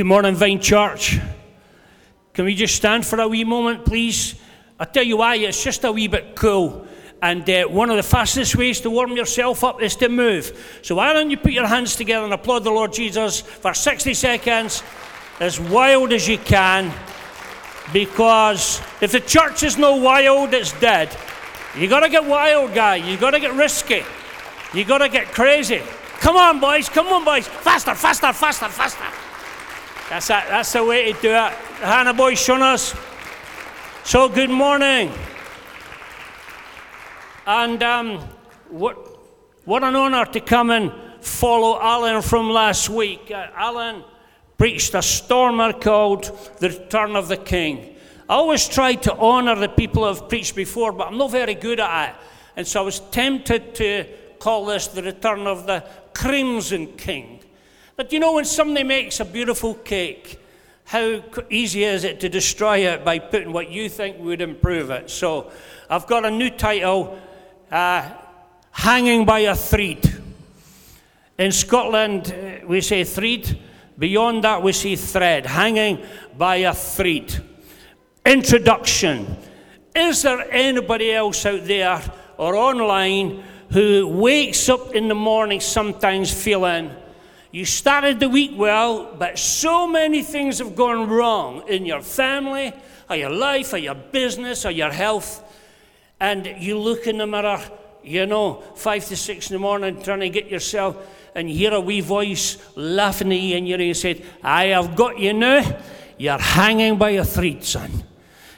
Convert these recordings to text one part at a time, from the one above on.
Good morning, Vine Church. Can we just stand for a wee moment, please? I'll tell you why, it's just a wee bit cool. And uh, one of the fastest ways to warm yourself up is to move. So why don't you put your hands together and applaud the Lord Jesus for 60 seconds, as wild as you can. Because if the church is no wild, it's dead. You gotta get wild, guy. You gotta get risky. You gotta get crazy. Come on, boys. Come on, boys. Faster, faster, faster, faster. That's, that, that's the way to do it. Hannah Boy shown us. So, good morning. And um, what, what an honour to come and follow Alan from last week. Uh, Alan preached a stormer called The Return of the King. I always try to honour the people I've preached before, but I'm not very good at it. And so I was tempted to call this The Return of the Crimson King. But you know, when somebody makes a beautiful cake, how easy is it to destroy it by putting what you think would improve it? So I've got a new title uh, Hanging by a Thread. In Scotland, uh, we say thread. Beyond that, we see thread. Hanging by a thread. Introduction. Is there anybody else out there or online who wakes up in the morning sometimes feeling you started the week well, but so many things have gone wrong in your family, or your life, or your business, or your health, and you look in the mirror, you know, five to six in the morning, trying to get yourself, and you hear a wee voice laughing at you in your ear said, I have got you now. You're hanging by a thread, son.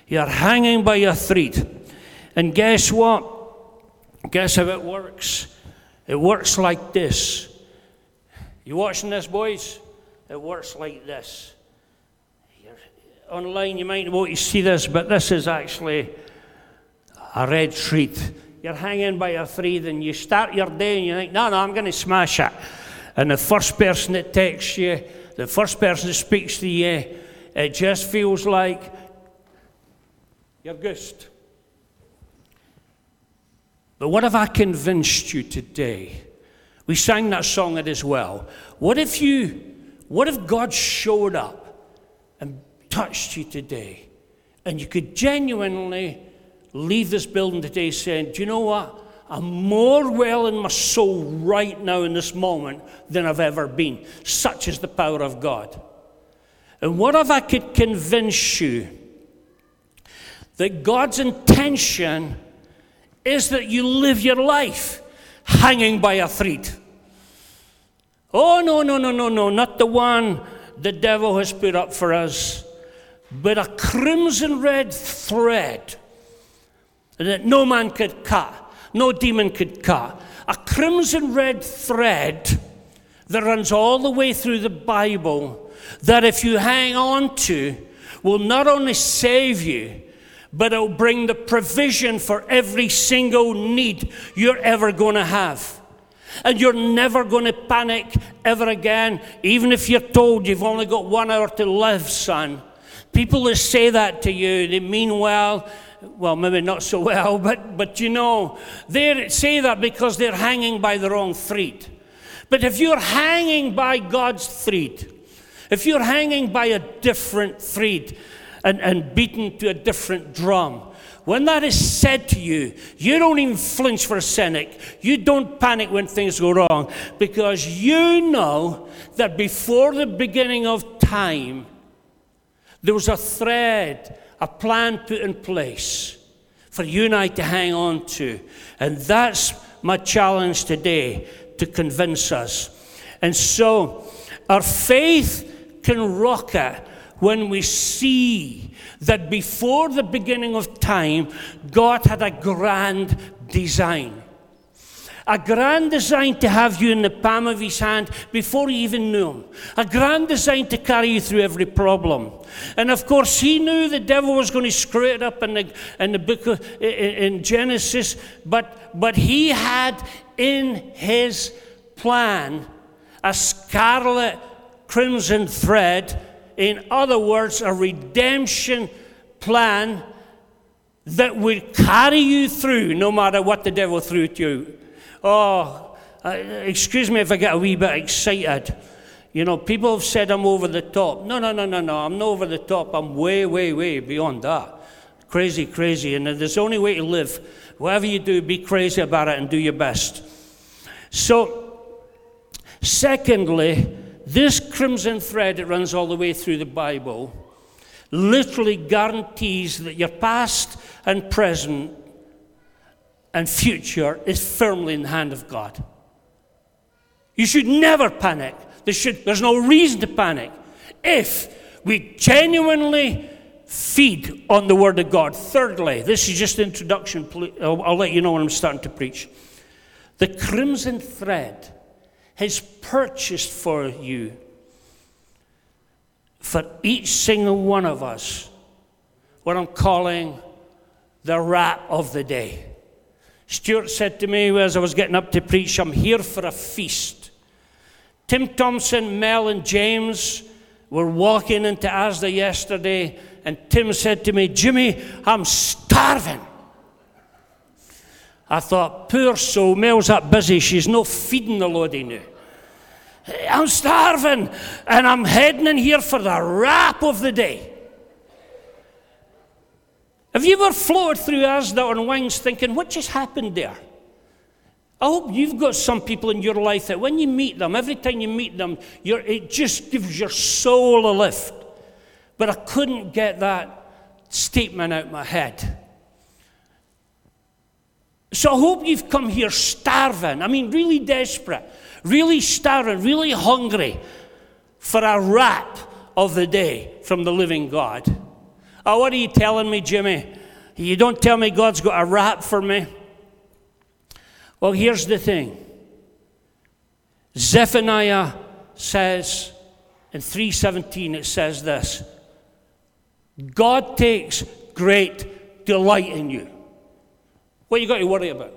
You're hanging by a thread. And guess what? Guess how it works? It works like this. You watching this, boys? It works like this. You're, online, you might not want to see this, but this is actually a red thread. You're hanging by a thread, and you start your day, and you think, "No, no, I'm going to smash it." And the first person that texts you, the first person that speaks to you, it just feels like you're ghost. But what have I convinced you today? We sang that song at as well. What if you, what if God showed up and touched you today? And you could genuinely leave this building today saying, Do you know what? I'm more well in my soul right now in this moment than I've ever been. Such is the power of God. And what if I could convince you that God's intention is that you live your life hanging by a thread. Oh, no, no, no, no, no, not the one the devil has put up for us, but a crimson red thread that no man could cut, no demon could cut. A crimson red thread that runs all the way through the Bible that if you hang on to will not only save you, but it'll bring the provision for every single need you're ever going to have. And you're never going to panic ever again, even if you're told you've only got one hour to live, son. People that say that to you, they mean well, well, maybe not so well, but, but you know, they say that because they're hanging by the wrong thread. But if you're hanging by God's thread, if you're hanging by a different thread, and, and beaten to a different drum. When that is said to you, you don't even flinch for a cynic. You don't panic when things go wrong because you know that before the beginning of time, there was a thread, a plan put in place for you and I to hang on to. And that's my challenge today to convince us. And so, our faith can rocket when we see that before the beginning of time, God had a grand design. A grand design to have you in the palm of his hand before you even knew him. A grand design to carry you through every problem. And of course, he knew the devil was going to screw it up in the, in the book of in Genesis, but, but he had in his plan a scarlet crimson thread in other words, a redemption plan that would carry you through no matter what the devil threw at you. Oh, uh, excuse me if I get a wee bit excited. You know, people have said I'm over the top. No, no, no, no, no. I'm not over the top. I'm way, way, way beyond that. Crazy, crazy. And there's only way to live. Whatever you do, be crazy about it and do your best. So, secondly, this crimson thread that runs all the way through the Bible literally guarantees that your past and present and future is firmly in the hand of God. You should never panic. There should, there's no reason to panic if we genuinely feed on the Word of God. Thirdly, this is just introduction. I'll, I'll let you know when I'm starting to preach. The crimson thread has purchased for you, for each single one of us, what I'm calling the rap of the day. Stuart said to me as I was getting up to preach, I'm here for a feast. Tim Thompson, Mel, and James were walking into Asda yesterday, and Tim said to me, Jimmy, I'm starving. I thought, poor soul, Mel's that busy, she's not feeding the lady now. I'm starving, and I'm heading in here for the rap of the day. Have you ever floated through Asda on wings thinking, what just happened there? I hope you've got some people in your life that when you meet them, every time you meet them, it just gives your soul a lift. But I couldn't get that statement out of my head. So I hope you've come here starving. I mean, really desperate, really starving, really hungry for a rap of the day from the living God. Oh, what are you telling me, Jimmy? You don't tell me God's got a rap for me. Well, here's the thing Zephaniah says in 317, it says this God takes great delight in you. What you got to worry about?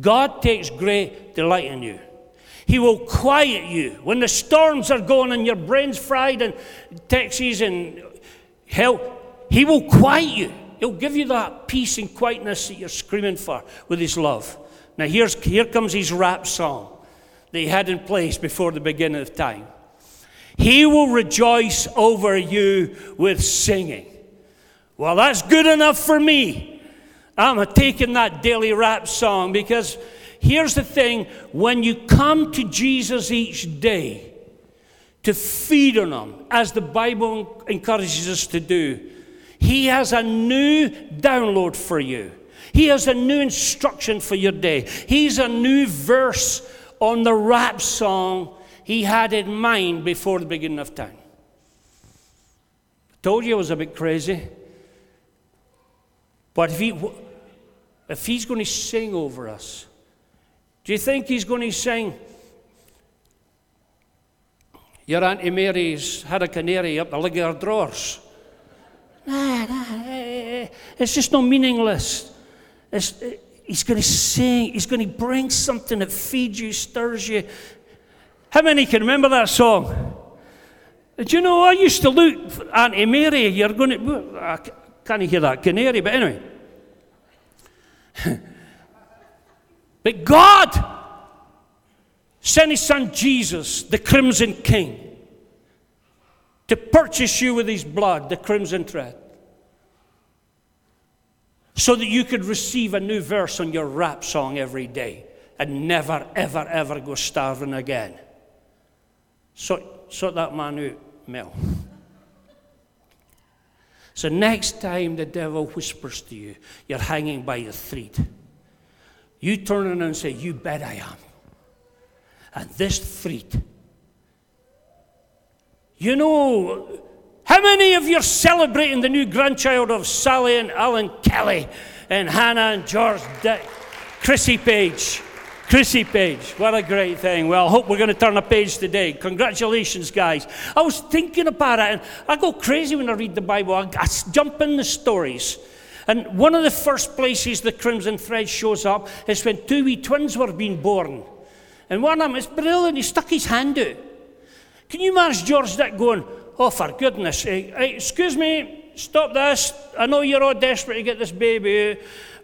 God takes great delight in you. He will quiet you when the storms are going and your brain's fried and taxis and hell. He will quiet you. He'll give you that peace and quietness that you're screaming for with His love. Now, here's, here comes his rap song that he had in place before the beginning of time. He will rejoice over you with singing. Well, that's good enough for me. I'm taking that daily rap song because here's the thing when you come to Jesus each day to feed on Him, as the Bible encourages us to do, He has a new download for you. He has a new instruction for your day. He's a new verse on the rap song he had in mind before the beginning of time. I told you I was a bit crazy. But if, he, if he's going to sing over us, do you think he's going to sing? Your Auntie Mary's had a canary up the leg of her drawers. Nah, nah, eh, eh, eh. it's just no meaningless. It's, he's going to sing. He's going to bring something that feeds you, stirs you. How many can remember that song? Do you know, I used to look for Auntie Mary. You're going to, I can't hear that canary, but anyway. but God sent his son Jesus, the crimson king, to purchase you with his blood, the crimson thread so that you could receive a new verse on your rap song every day and never, ever, ever go starving again. So, sort that man out, Mel. So, next time the devil whispers to you, you're hanging by a thread, you turn around and say, You bet I am. And this thread, you know, how many of you are celebrating the new grandchild of Sally and Alan Kelly and Hannah and George Dick? Chrissy Page. Chrissy Page, what a great thing. Well, I hope we're going to turn a page today. Congratulations, guys. I was thinking about it, and I go crazy when I read the Bible. I, I jump in the stories. And one of the first places the Crimson Thread shows up is when two wee twins were being born. And one of them is brilliant. He stuck his hand out. Can you imagine George Dick going, oh, for goodness sake, hey, excuse me, stop this. I know you're all desperate to get this baby out,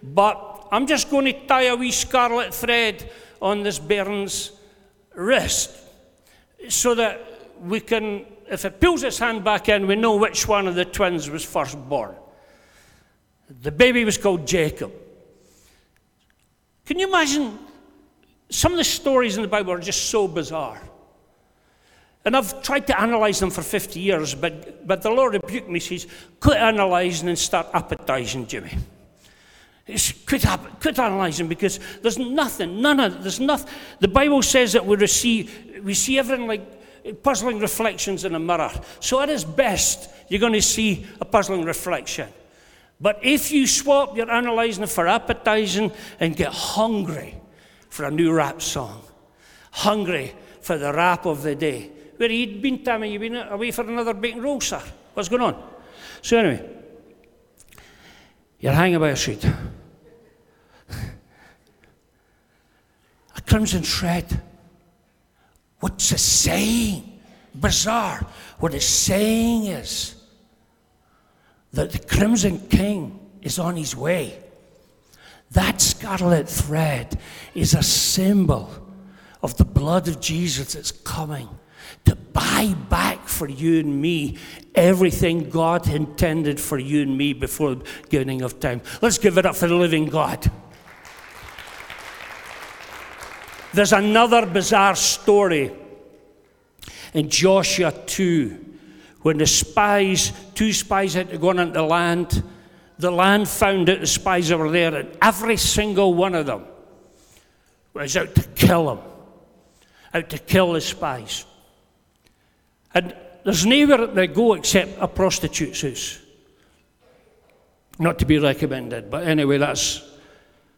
but I'm just going to tie a wee scarlet thread on this bairn's wrist so that we can, if it pulls its hand back in, we know which one of the twins was first born. The baby was called Jacob. Can you imagine? Some of the stories in the Bible are just so bizarre. And I've tried to analyze them for 50 years, but, but the Lord rebuked me, He says, quit analyzing and start appetizing, Jimmy. It's, quit, quit analyzing because there's nothing, none of there's nothing. The Bible says that we receive, we see everything like puzzling reflections in a mirror. So at its best, you're going to see a puzzling reflection. But if you swap your analyzing for appetizing and get hungry for a new rap song, hungry for the rap of the day, where you'd been, Tammy? You been away for another bacon roll, sir? What's going on? So anyway, you're hanging by a sheet. a crimson thread. What's it saying? Bizarre. What it's saying is that the crimson king is on his way. That scarlet thread is a symbol of the blood of Jesus that's coming to buy back for you and me everything God intended for you and me before the beginning of time. Let's give it up for the living God. There's another bizarre story in Joshua 2 when the spies, two spies had to go into the land. The land found out the spies were there, and every single one of them was out to kill them, out to kill the spies. And there's nowhere they go except a prostitute's house. Not to be recommended, but anyway, that's,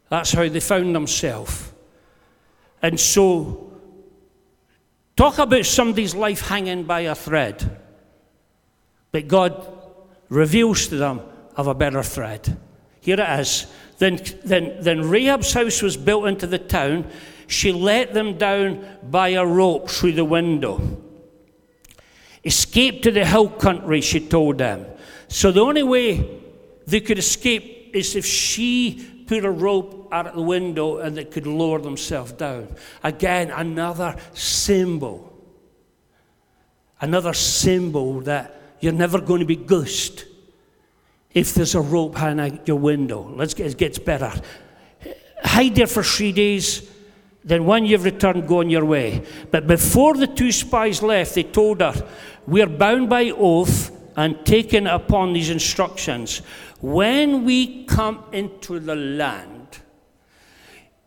that's how they found themselves. And so, talk about somebody's life hanging by a thread. But God reveals to them of a better thread. Here it is. Then, then, then Rahab's house was built into the town. She let them down by a rope through the window. Escape to the hill country, she told them. So the only way they could escape is if she put a rope out of the window and they could lower themselves down. Again, another symbol. Another symbol that you're never going to be ghost if there's a rope hanging out your window. Let's get, it gets better. Hide there for three days then when you've returned, go on your way. But before the two spies left, they told her, We're bound by oath and taken upon these instructions. When we come into the land,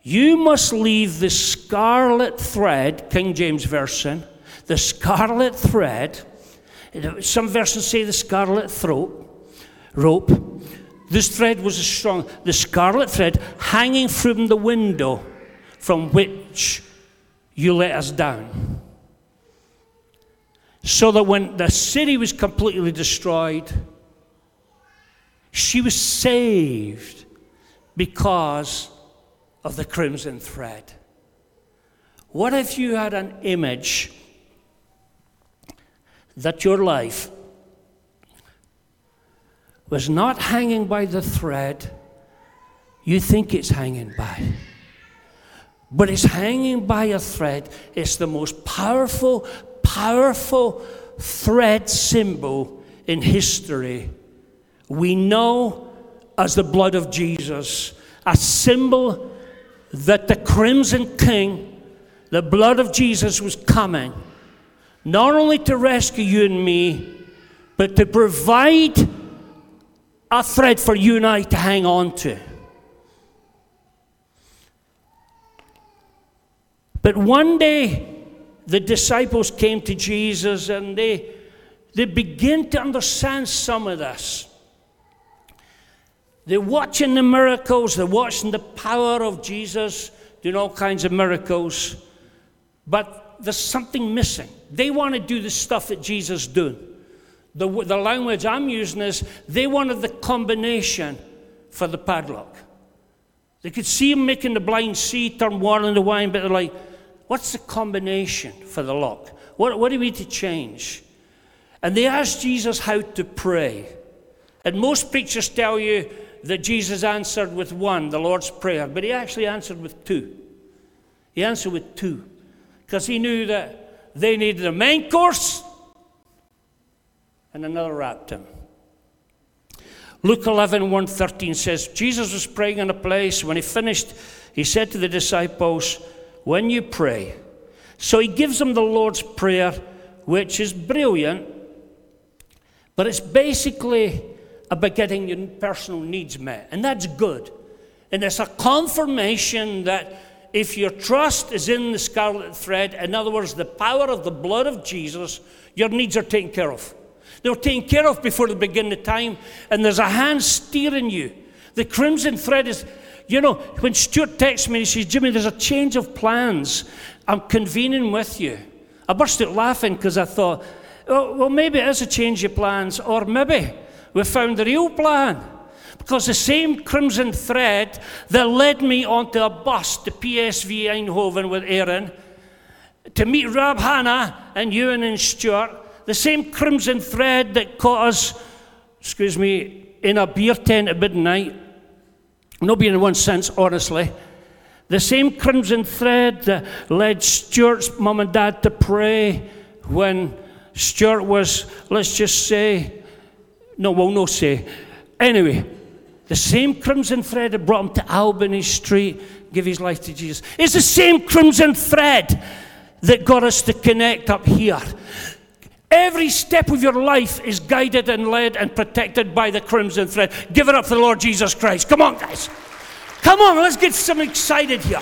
you must leave the scarlet thread, King James Version, the scarlet thread. Some versions say the scarlet throat, rope. This thread was a strong, the scarlet thread hanging from the window from which you let us down. So that when the city was completely destroyed, she was saved because of the crimson thread. What if you had an image that your life was not hanging by the thread you think it's hanging by? but it's hanging by a thread. It's the most powerful, powerful thread symbol in history. We know as the blood of Jesus, a symbol that the crimson king, the blood of Jesus, was coming, not only to rescue you and me, but to provide a thread for you and I to hang on to. But one day, the disciples came to Jesus and they, they begin to understand some of this. They're watching the miracles, they're watching the power of Jesus doing all kinds of miracles, but there's something missing. They want to do the stuff that Jesus doing. The, the language I'm using is they wanted the combination for the padlock. They could see him making the blind see turn water into wine, but they're like, What's the combination for the lock? What, what do we need to change? And they asked Jesus how to pray. And most preachers tell you that Jesus answered with one, the Lord's Prayer, but he actually answered with two. He answered with two because he knew that they needed the main course and another him. Luke 11, 113 says, Jesus was praying in a place. When he finished, he said to the disciples, When you pray. So he gives them the Lord's Prayer, which is brilliant, but it's basically about getting your personal needs met. And that's good. And it's a confirmation that if your trust is in the scarlet thread, in other words, the power of the blood of Jesus, your needs are taken care of. They were taken care of before the beginning of time, and there's a hand steering you. The crimson thread is, you know, when Stuart texts me, he says, Jimmy, there's a change of plans. I'm convening with you. I burst out laughing because I thought, oh, well, maybe it is a change of plans, or maybe we found the real plan. Because the same crimson thread that led me onto a bus to PSV Eindhoven with Aaron to meet Rab Hannah and Ewan and Stuart, the same crimson thread that caught us, excuse me, in a beer tent at midnight, no being in one sense, honestly, the same crimson thread that led Stuart's mum and dad to pray when Stuart was, let's just say, no, we'll no say. Anyway, the same crimson thread that brought him to Albany Street, give his life to Jesus. It's the same crimson thread that got us to connect up here. Every step of your life is guided and led and protected by the crimson thread. Give it up for the Lord Jesus Christ. Come on, guys. Come on, let's get some excited here.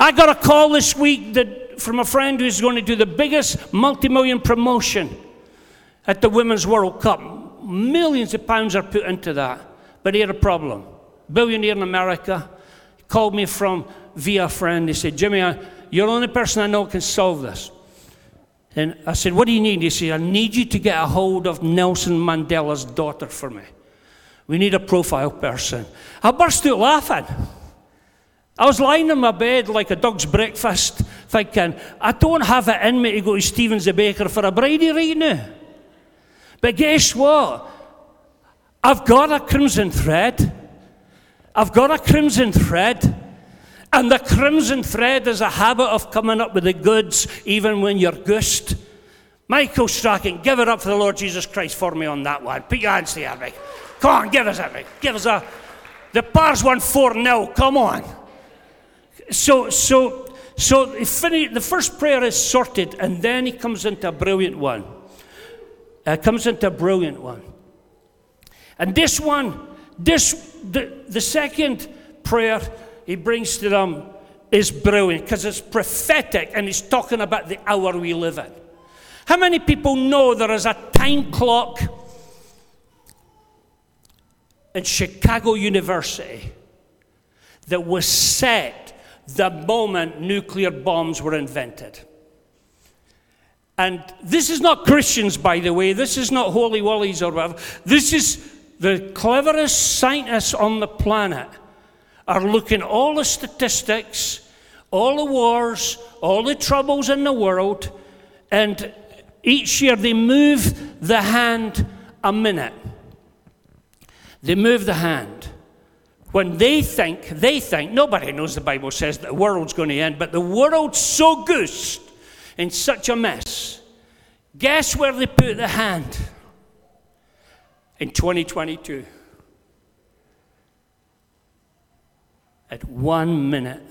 I got a call this week that, from a friend who's going to do the biggest multi million promotion at the Women's World Cup. Millions of pounds are put into that. But he had a problem. Billionaire in America called me from via friend. He said, Jimmy, you're the only person I know can solve this. And I said, What do you need? He said, I need you to get a hold of Nelson Mandela's daughter for me. We need a profile person. I burst out laughing. I was lying in my bed like a dog's breakfast, thinking, I don't have it in me to go to Stevens the Baker for a bridie right now. But guess what? I've got a crimson thread. I've got a crimson thread. And the crimson thread is a habit of coming up with the goods even when you're gushed. Michael Strachan, give it up for the Lord Jesus Christ for me on that one. Put your hands together, Mick. Come on, give us it, Give us a. The Pars won 4 0. Come on. So, so, so the first prayer is sorted, and then he comes into a brilliant one. Uh, comes into a brilliant one. And this one, this the, the second prayer he brings to them is brilliant because it's prophetic and he's talking about the hour we live in. How many people know there is a time clock in Chicago University that was set the moment nuclear bombs were invented? And this is not Christians, by the way. This is not holy wallies or whatever. This is the cleverest scientists on the planet are looking all the statistics, all the wars, all the troubles in the world, and each year they move the hand a minute. They move the hand. When they think, they think, nobody knows the Bible says that the world's going to end, but the world's so goosed in such a mess. Guess where they put the hand? In 2022. At one minute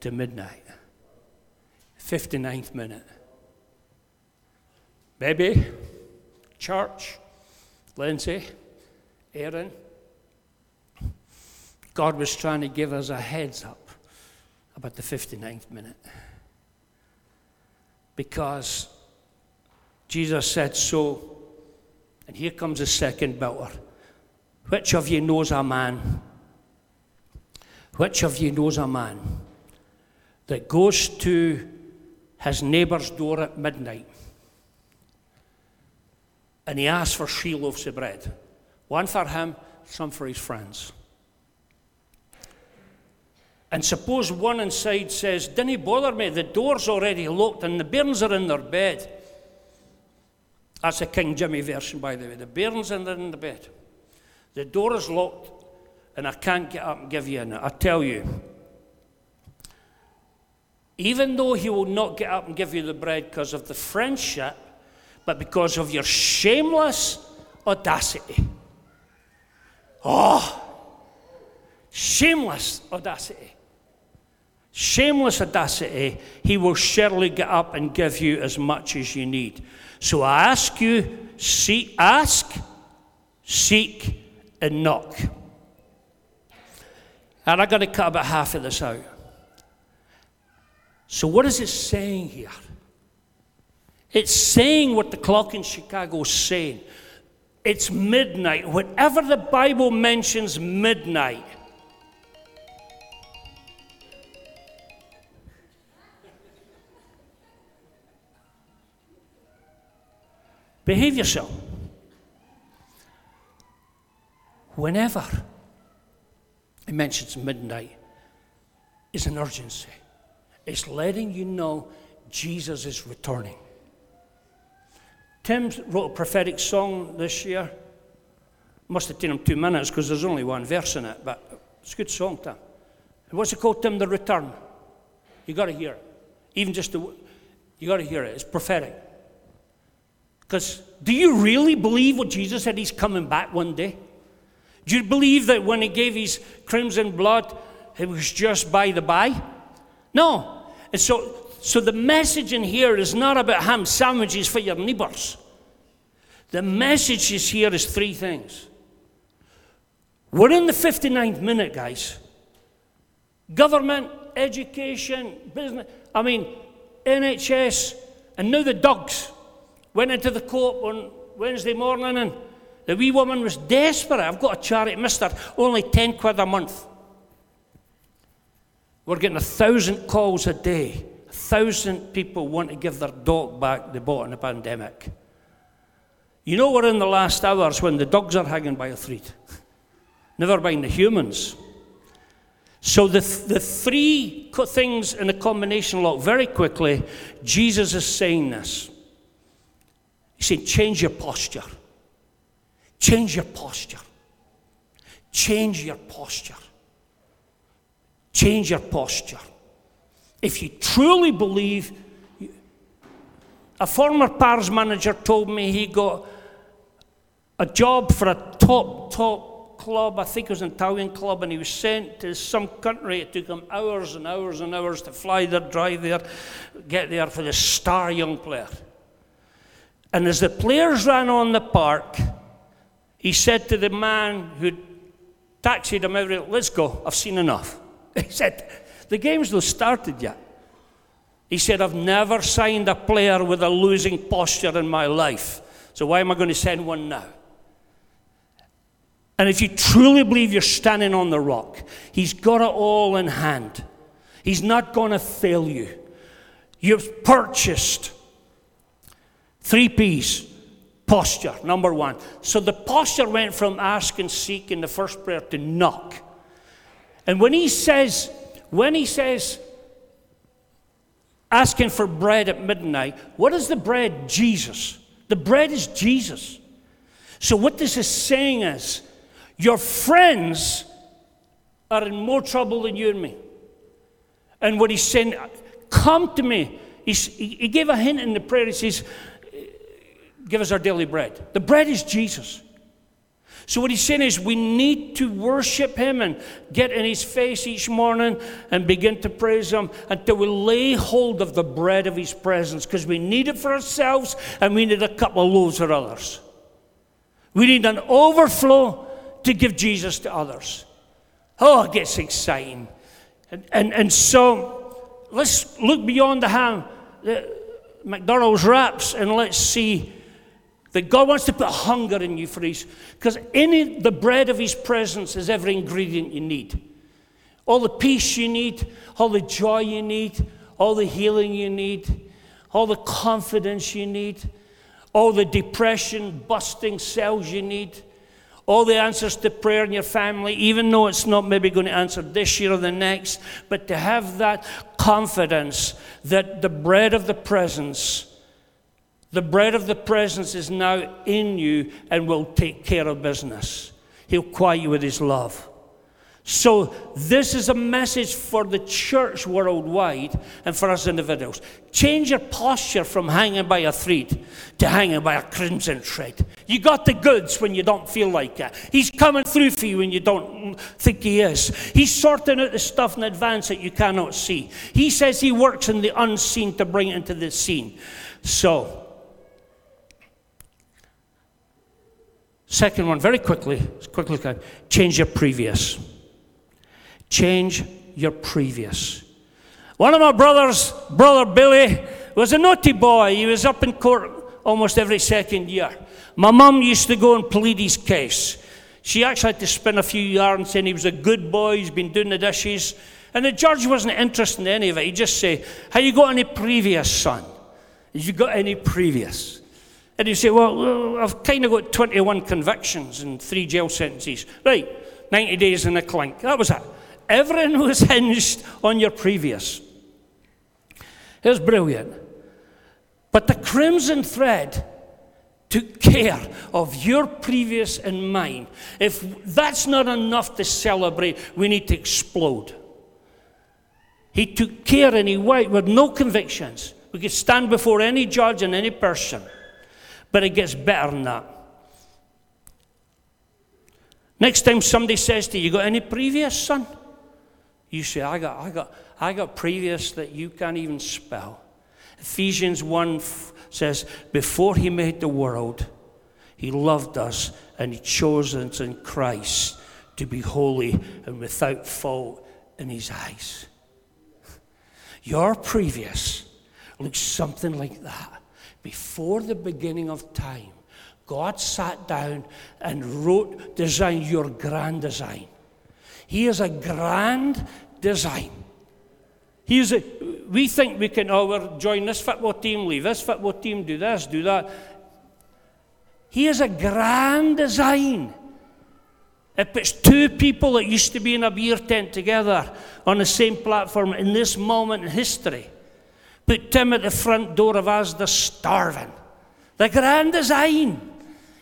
to midnight. 59th minute. Baby, church, Lindsay, Aaron, God was trying to give us a heads up about the 59th minute because Jesus said so. And here comes the second builder. Which of you knows a man? Which of you knows a man that goes to his neighbour's door at midnight and he asks for three loaves of bread? One for him, some for his friends. And suppose one inside says, Didn't bother me, the door's already locked and the bairns are in their bed. That's a King Jimmy version, by the way. The bairns are in the bed. The door is locked and I can't get up and give you in. I tell you, even though he will not get up and give you the bread because of the friendship, but because of your shameless audacity. Oh, shameless audacity. Shameless audacity, he will surely get up and give you as much as you need. So I ask you, seek, ask, seek, and knock. And I'm going to cut about half of this out. So, what is it saying here? It's saying what the clock in Chicago is saying. It's midnight. Whenever the Bible mentions midnight, behave yourself. Whenever it mentions midnight, is an urgency. It's letting you know Jesus is returning. Tim wrote a prophetic song this year. Must have taken him two minutes because there's only one verse in it, but it's a good song, Tim. What's it called, Tim? The Return. You got to hear it. Even just the, you got to hear it. It's prophetic. Because do you really believe what Jesus said? He's coming back one day. Do you believe that when he gave his crimson blood, it was just by the by? No. And so, so the message in here is not about ham sandwiches for your neighbours. The message is here is three things. We're in the 59th minute, guys. Government, education, business, I mean, NHS, and now the dogs went into the court on Wednesday morning and the wee woman was desperate. I've got a charity, mister, only 10 quid a month. We're getting a thousand calls a day. A thousand people want to give their dog back they bought in the pandemic. You know, we're in the last hours when the dogs are hanging by a thread. Never mind the humans. So, the, the three things in a combination lock, very quickly, Jesus is saying this. He's saying, change your posture. Change your posture. Change your posture. Change your posture. If you truly believe, a former Pars manager told me he got a job for a top, top club, I think it was an Italian club, and he was sent to some country. It took him hours and hours and hours to fly there, drive there, get there for the star young player. And as the players ran on the park, he said to the man who taxied him over, Let's go, I've seen enough. He said, The game's not started yet. He said, I've never signed a player with a losing posture in my life. So why am I going to send one now? And if you truly believe you're standing on the rock, He's got it all in hand. He's not going to fail you. You've purchased three P's posture, number one. So the posture went from ask and seek in the first prayer to knock. And when he says, when he says, asking for bread at midnight, what is the bread? Jesus. The bread is Jesus. So what this is saying is, your friends are in more trouble than you and me. And what he's saying, come to me. He's, he gave a hint in the prayer. He says, give us our daily bread. The bread is Jesus. So, what he's saying is, we need to worship him and get in his face each morning and begin to praise him until we lay hold of the bread of his presence because we need it for ourselves and we need a couple of loaves for others. We need an overflow to give Jesus to others. Oh, it gets exciting. And, and, and so, let's look beyond the ham, the McDonald's wraps, and let's see that God wants to put hunger in you for His, because in the bread of His presence is every ingredient you need. All the peace you need, all the joy you need, all the healing you need, all the confidence you need, all the depression busting cells you need, all the answers to prayer in your family, even though it's not maybe going to answer this year or the next, but to have that confidence that the bread of the presence the bread of the presence is now in you and will take care of business. He'll quiet you with his love. So, this is a message for the church worldwide and for us individuals. Change your posture from hanging by a thread to hanging by a crimson thread. You got the goods when you don't feel like it. He's coming through for you when you don't think He is. He's sorting out the stuff in advance that you cannot see. He says He works in the unseen to bring it into the scene. So, second one, very quickly, quickly change your previous. Change your previous. One of my brothers, brother Billy, was a naughty boy. He was up in court almost every second year. My mum used to go and plead his case. She actually had to spin a few yarns saying he was a good boy, he's been doing the dishes. And the judge wasn't interested in any of it. He'd just say, Have you got any previous, son? Have you got any previous? And he'd say, Well, uh, I've kind of got 21 convictions and three jail sentences. Right, 90 days in a clink. That was it. Everything was hinged on your previous. It was brilliant. But the crimson thread took care of your previous and mine. If that's not enough to celebrate, we need to explode. He took care and he wiped with no convictions. We could stand before any judge and any person. But it gets better than that. Next time somebody says to you, You got any previous, son? You say, I got, I got, I got previous that you can't even spell. Ephesians 1 f- says, Before he made the world, he loved us and he chose us in Christ to be holy and without fault in his eyes. Your previous looks something like that. Before the beginning of time, God sat down and wrote, designed your grand design. He is a grand design. He's a, we think we can, oh, we're join this football team, leave this football team, do this, do that. He is a grand design. It puts two people that used to be in a beer tent together on the same platform in this moment in history. Put Tim at the front door of Asda starving. The grand design.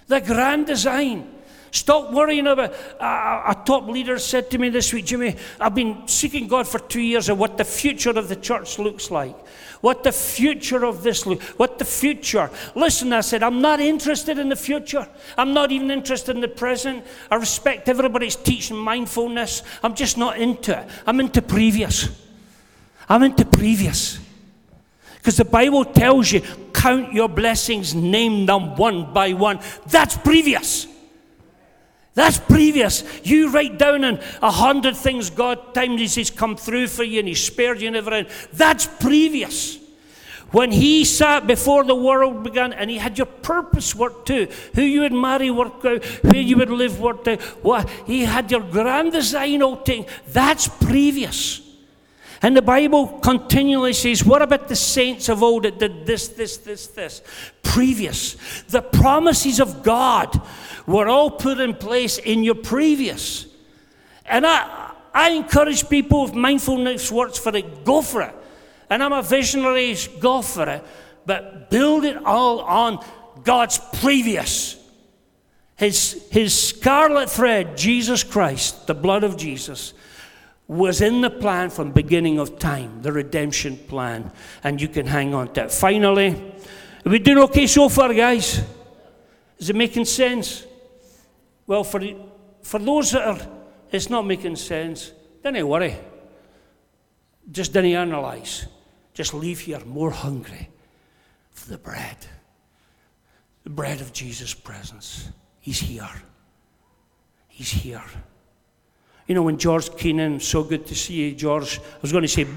The grand design. Stop worrying about. A, a, top leader said to me this week, Jimmy, I've been seeking God for two years of what the future of the church looks like. What the future of this look, what the future. Listen, I said, I'm not interested in the future. I'm not even interested in the present. I respect everybody's teaching mindfulness. I'm just not into it. I'm into previous. I'm into previous. Because the Bible tells you, count your blessings, name them one by one. That's previous. That's previous. You write down in a hundred things God times He's come through for you and He's spared you and everything. That's previous. When He sat before the world began and He had your purpose worked too, who you would marry worked out, who you would live worked out, what He had your grand design all taken. That's previous. And the Bible continually says, What about the saints of old that did this, this, this, this? Previous. The promises of God were all put in place in your previous. And I, I encourage people if mindfulness works for it, go for it. And I'm a visionary, go for it. But build it all on God's previous. His, his scarlet thread, Jesus Christ, the blood of Jesus, was in the plan from beginning of time, the redemption plan. And you can hang on to it. Finally, are we doing okay so far, guys? Is it making sense? Well, for, for those that are, it's not making sense, don't worry. Just don't analyze. Just leave here more hungry for the bread. The bread of Jesus' presence. He's here. He's here. You know, when George Keenan, so good to see you, George. I was going to say,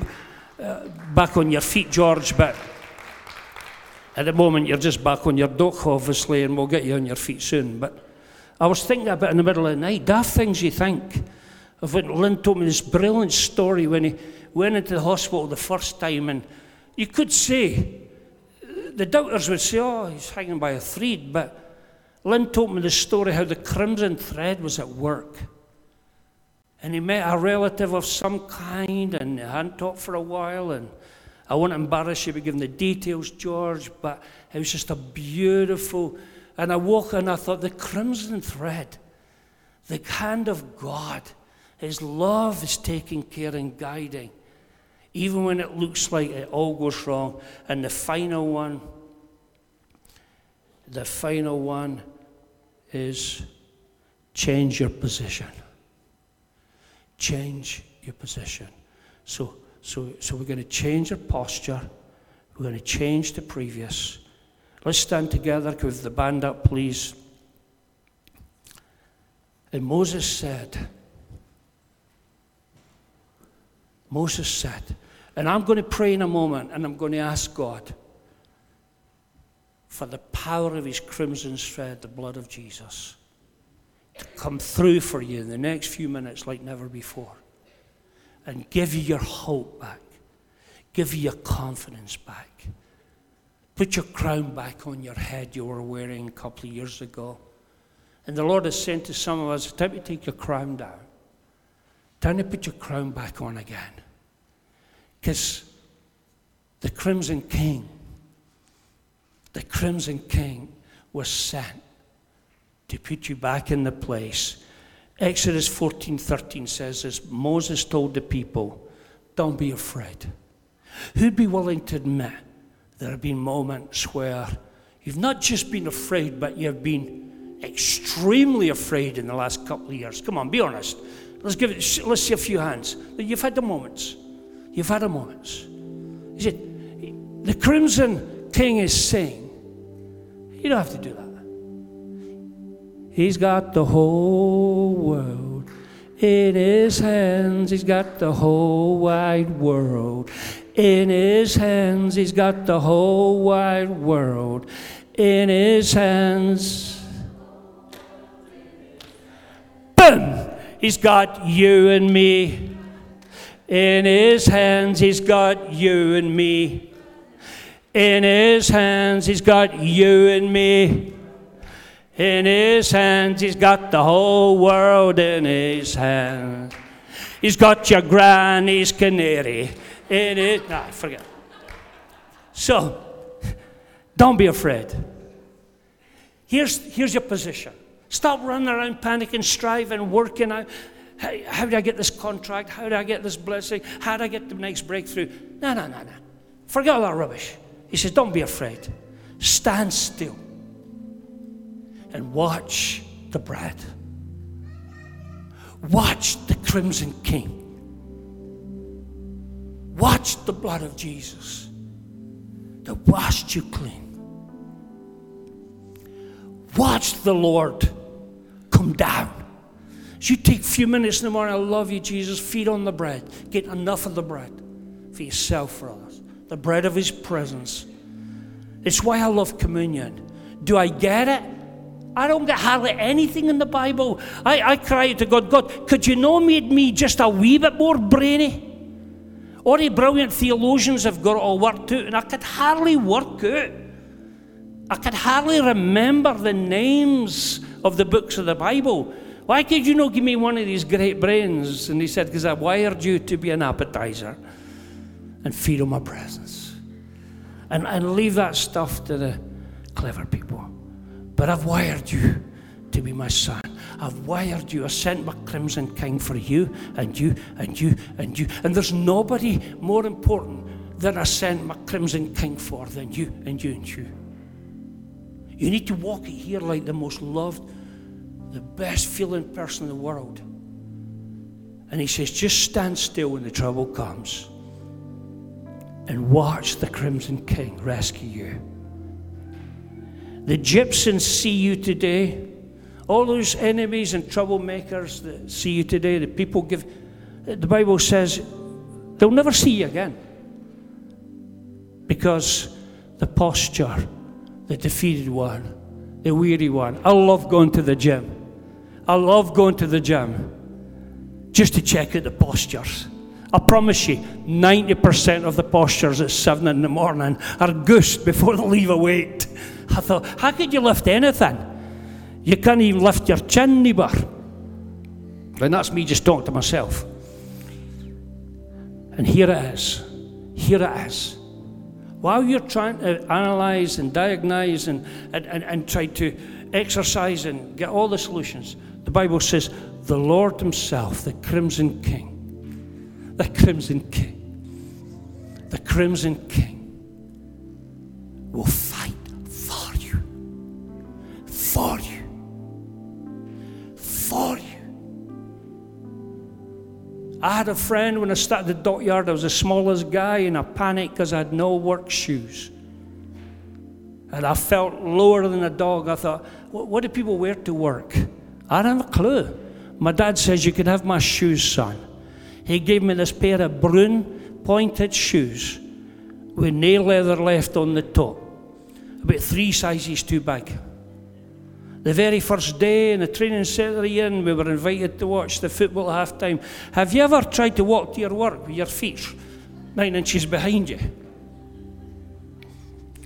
uh, back on your feet, George, but at the moment you're just back on your dock, obviously, and we'll get you on your feet soon. But I was thinking about in the middle of the night, daft things you think. Of when Lynn told me this brilliant story when he went into the hospital the first time, and you could say, the doubters would say, oh, he's hanging by a thread, but Lynn told me the story how the crimson thread was at work. And he met a relative of some kind, and they hadn't talked for a while, and I won't embarrass you by giving the details, George, but it was just a beautiful and I woke and I thought, the crimson thread, the hand of God His love is taking care and guiding, even when it looks like it all goes wrong. And the final one, the final one is change your position. Change your position. So, so, so we're going to change our posture. We're going to change the previous. Let's stand together. With the band up, please. And Moses said, Moses said, and I'm going to pray in a moment and I'm going to ask God for the power of his crimson thread, the blood of Jesus, to come through for you in the next few minutes like never before and give you your hope back, give you your confidence back. Put your crown back on your head you were wearing a couple of years ago. And the Lord has said to some of us, time to take your crown down. Time to put your crown back on again. Because the Crimson King, the Crimson King was sent to put you back in the place. Exodus 14 13 says as Moses told the people, Don't be afraid. Who'd be willing to admit there have been moments where you've not just been afraid, but you've been extremely afraid in the last couple of years? Come on, be honest. Let's give it, let's see a few hands. You've had the moments. You've had the moments. He said, the Crimson King is saying, you don't have to do that. He's got the whole world in his hands. He's got the whole wide world in his hands. He's got the whole wide world in his hands. Boom! He's got you and me. In his hands, he's got you and me. In his hands, he's got you and me. In his hands, he's got the whole world in his hands. He's got your granny's canary in it. Nah, forget. So, don't be afraid. Here's, here's your position. Stop running around panicking, striving, working out. How do I get this contract? How do I get this blessing? How do I get the next breakthrough? No, no, no, no. Forget all that rubbish. He says, Don't be afraid. Stand still and watch the bread. Watch the crimson king. Watch the blood of Jesus that washed you clean. Watch the Lord come down. As you take a few minutes in the morning, I love you, Jesus. Feed on the bread. Get enough of the bread for yourself, for others. The bread of His presence. It's why I love communion. Do I get it? I don't get hardly anything in the Bible. I, I cry to God, God, could you know made me just a wee bit more brainy? All the brilliant theologians have got it all worked out, and I could hardly work out. I could hardly remember the names of the books of the Bible. Why could you not give me one of these great brains? And he said, Because I wired you to be an appetizer and feed on my presence. And, and leave that stuff to the clever people. But I've wired you to be my son. I've wired you. I sent my crimson king for you and you and you and you. And there's nobody more important than I sent my crimson king for than you and you and you. You need to walk here like the most loved, the best feeling person in the world. And he says, just stand still when the trouble comes and watch the crimson king rescue you. The Egyptians see you today all those enemies and troublemakers that see you today, the people give, the Bible says they'll never see you again. Because the posture, the defeated one, the weary one. I love going to the gym. I love going to the gym just to check out the postures. I promise you, 90% of the postures at 7 in the morning are goosed before they leave a weight. I thought, how could you lift anything? You can't even lift your chin, neighbour. And that's me just talking to myself. And here it is. Here it is. While you're trying to analyze and diagnose and, and, and, and try to exercise and get all the solutions, the Bible says, the Lord Himself, the Crimson King, the Crimson King, the Crimson King will fight. For you. For you. I had a friend when I started the dockyard, I was the smallest guy in a panic because I had no work shoes. And I felt lower than a dog. I thought, what do people wear to work? I don't have a clue. My dad says, You can have my shoes, son. He gave me this pair of brune pointed shoes with nail leather left on the top, about three sizes too big. The very first day in the training centre in, we were invited to watch the football half time. Have you ever tried to walk to your work with your feet nine inches behind you?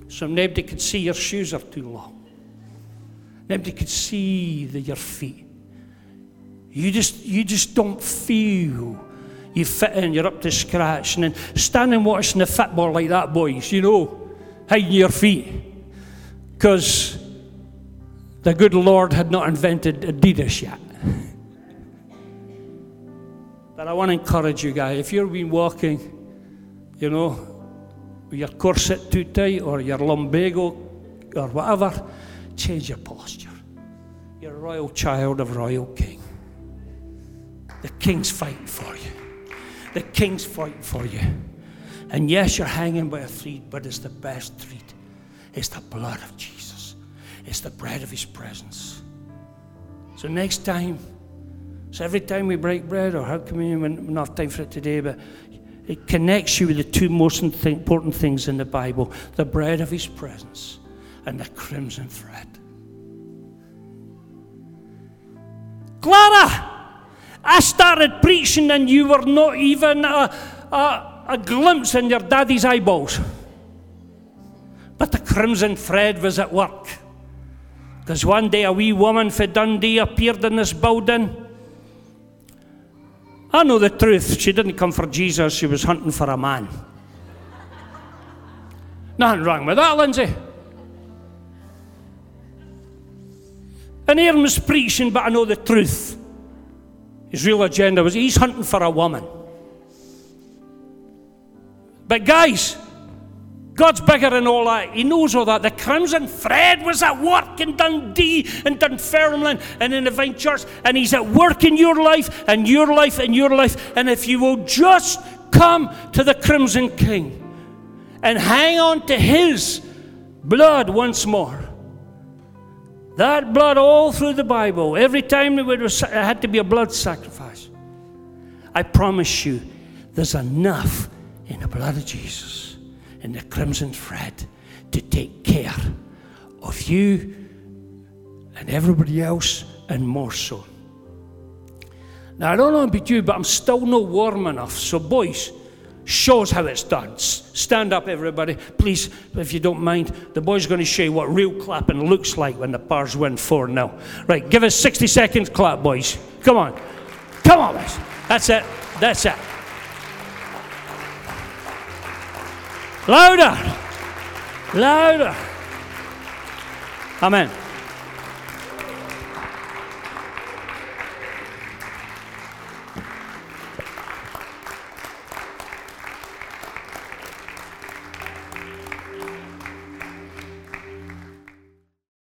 So nobody could see your shoes are too long. Nobody could see the, your feet. You just, you just don't feel you fit in, you're up to scratch. And then standing watching the football like that, boys, you know, hiding your feet. Because the good Lord had not invented Adidas yet. but I want to encourage you guys if you've been walking, you know, with your corset too tight or your lumbago or whatever, change your posture. You're a royal child of royal king. The king's fighting for you. The king's fighting for you. And yes, you're hanging by a thread, but it's the best thread. It's the blood of Jesus. It's the bread of his presence. So next time, so every time we break bread or have communion, we don't have time for it today, but it connects you with the two most important things in the Bible the bread of his presence and the crimson thread. Clara! I started preaching and you were not even a, a, a glimpse in your daddy's eyeballs. But the crimson thread was at work. Because one day a wee woman from Dundee appeared in this building. I know the truth. She didn't come for Jesus, she was hunting for a man. Nothing wrong with that, Lindsay. And Aaron was preaching, but I know the truth. His real agenda was he's hunting for a woman. But guys, God's bigger than all that. He knows all that. The crimson thread was at work in Dundee and Dunfermline and in the Vine Church, and He's at work in your life and your life and your life. And if you will just come to the Crimson King and hang on to His blood once more, that blood all through the Bible, every time it had to be a blood sacrifice. I promise you, there's enough in the blood of Jesus, in the crimson thread, to take care of you and everybody else, and more so. Now, I don't know about you, but I'm still not warm enough. So, boys, shows how it's done. Stand up, everybody. Please, if you don't mind. The boy's going to show you what real clapping looks like when the Pars win 4 0. Right, give us 60 seconds clap, boys. Come on. Come on, boys. That's it. That's it. Luider. Luider. Amen.